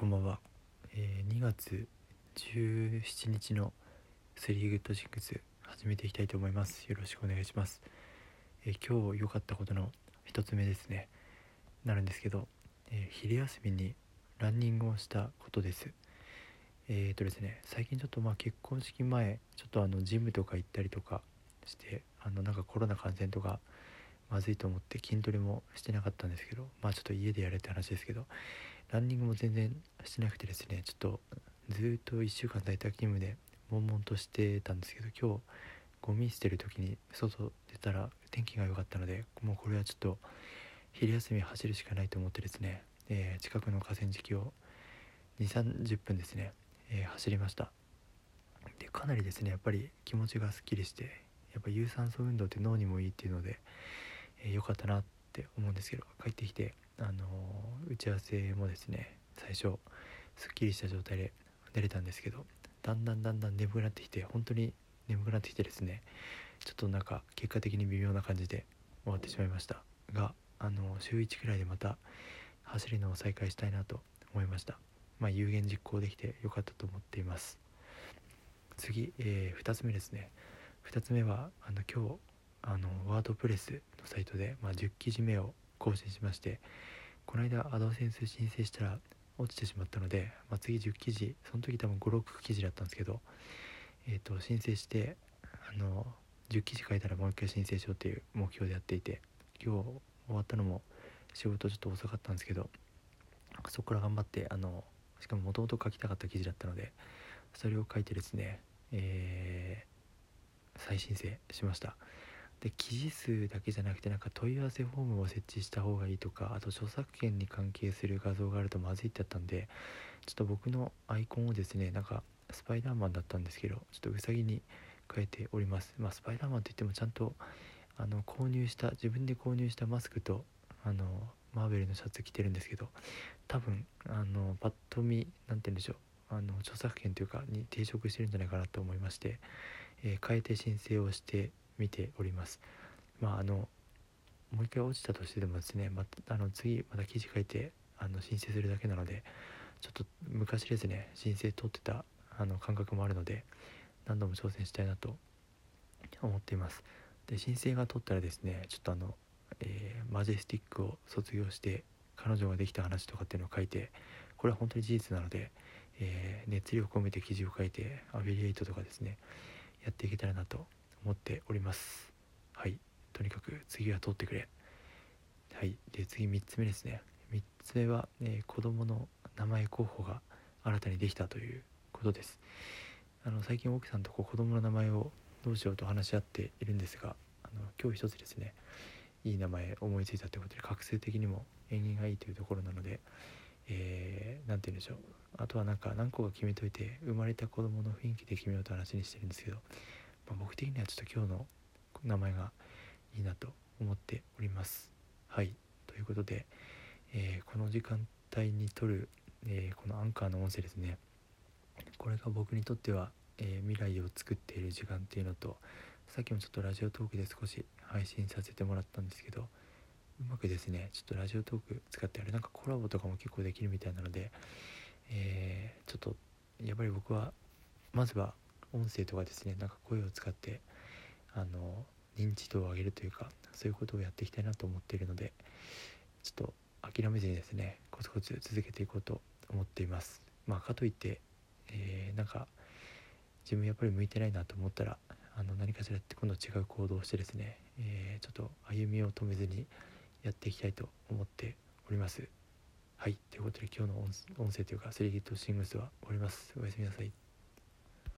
こんばんは、えー、2月17日のスリーグッドシックス始めていきたいと思います。よろしくお願いします、えー、今日良かったことの一つ目ですね。なるんですけど、えー、昼休みにランニングをしたことです。えーとですね最近ちょっとまあ結婚式前ちょっとあのジムとか行ったりとかしてあのなんかコロナ感染とかまずいと思って筋トレもしてなかったんですけどまあちょっと家でやれって話ですけどランニングも全然してなくてですねちょっとずっと1週間在宅勤務で悶々としてたんですけど今日ゴミ捨てる時に外出たら天気が良かったのでもうこれはちょっと昼休み走るしかないと思ってですね、えー、近くの河川敷を2 3 0分ですね、えー、走りました。でかなりですねやっぱり気持ちがすっきりしてやっぱ有酸素運動って脳にもいいっていうので、えー、かったなって思うんですけど帰ってきてあの打ち合わせもですね最初すっきりした状態で出れたんですけどだんだんだんだん眠くなってきて本当に眠くなってきてですねちょっとなんか結果的に微妙な感じで終わってしまいました。があの週1くらいでまた走るのを再開したいなと思いました。まあ有言実行できてよかったと思っています。次、えー、2つ目ですね。2つ目はあの今日あのワードプレスのサイトで、まあ、10記事目を更新しましてこの間アドセンス申請したら落ちてしまったので、まあ、次10記事その時多分56記事だったんですけど、えー、と申請してあの10記事書いたらもう一回申請しようっていう目標でやっていて今日終わったのも仕事ちょっと遅かったんですけどそこから頑張ってあのしかももともと書きたかった記事だったのでそれを書いてですね、えー、再申請しました。で記事数だけじゃなくてなんか問い合わせフォームを設置した方がいいとかあと著作権に関係する画像があるとまずいってあったんでちょっと僕のアイコンをですねなんかスパイダーマンだったんですけどちょっとウサギに変えております。まあスパイダーマンといってもちゃんとあの購入した自分で購入したマスクとあのマーベルのシャツ着てるんですけど多分あのパッと見何て言うんでしょうあの著作権というかに抵触してるんじゃないかなと思いまして、えー、変えて申請をして見ております。まああのもう一回落ちたとしてでもですねまあの次また記事書いてあの申請するだけなのでちょっと昔ですね申請通ってたあの感覚もあるので何度も挑戦したいなと思っています。で申請が取ったらですねちょっとあの、えー、マジェスティックを卒業して彼女ができた話とかっていうのを書いてこれは本当に事実なので、えー、熱量を込めて記事を書いてアフィリエイトとかですねやっていけたらなと思っております。はい。とにかく次は通ってくれ。はい。で次3つ目ですね。3つ目は、えー、子供の名前候補が新たにできたということです。あの最近奥さんとこう子供の名前をどうしようと話し合っているんですがあの今日一つですねいい名前思いついたということで画数的にも縁起がいいというところなので何、えー、て言うんでしょう。あとはなんか何個か決めといて生まれた子供の雰囲気で決めようと話にしてるんですけどまあ、僕的にはちょっと今日の名前がいいなと思っております。はい。ということで、えー、この時間帯に撮る、えー、このアンカーの音声ですね。これが僕にとっては、えー、未来を作っている時間っていうのとさっきもちょっとラジオトークで少し配信させてもらったんですけどうまくですねちょっとラジオトーク使ってあれなんかコラボとかも結構できるみたいなので、え、ちょっとやっぱり僕はまずは音声とかですねなんか声を使ってあの認知度を上げるというかそういうことをやっていきたいなと思っているのでちょっと諦めずにですねコツコツ続けていこうと思っています。まあかといって、えー、なんか自分やっぱり向いてないなと思ったらあの何かしらって今度違う行動をしてですね、えー、ちょっと歩みを止めずにやっていきたいと思っております。はい。ということで今日の音声というかスリーギットシングスは終わります。おやすみなさい。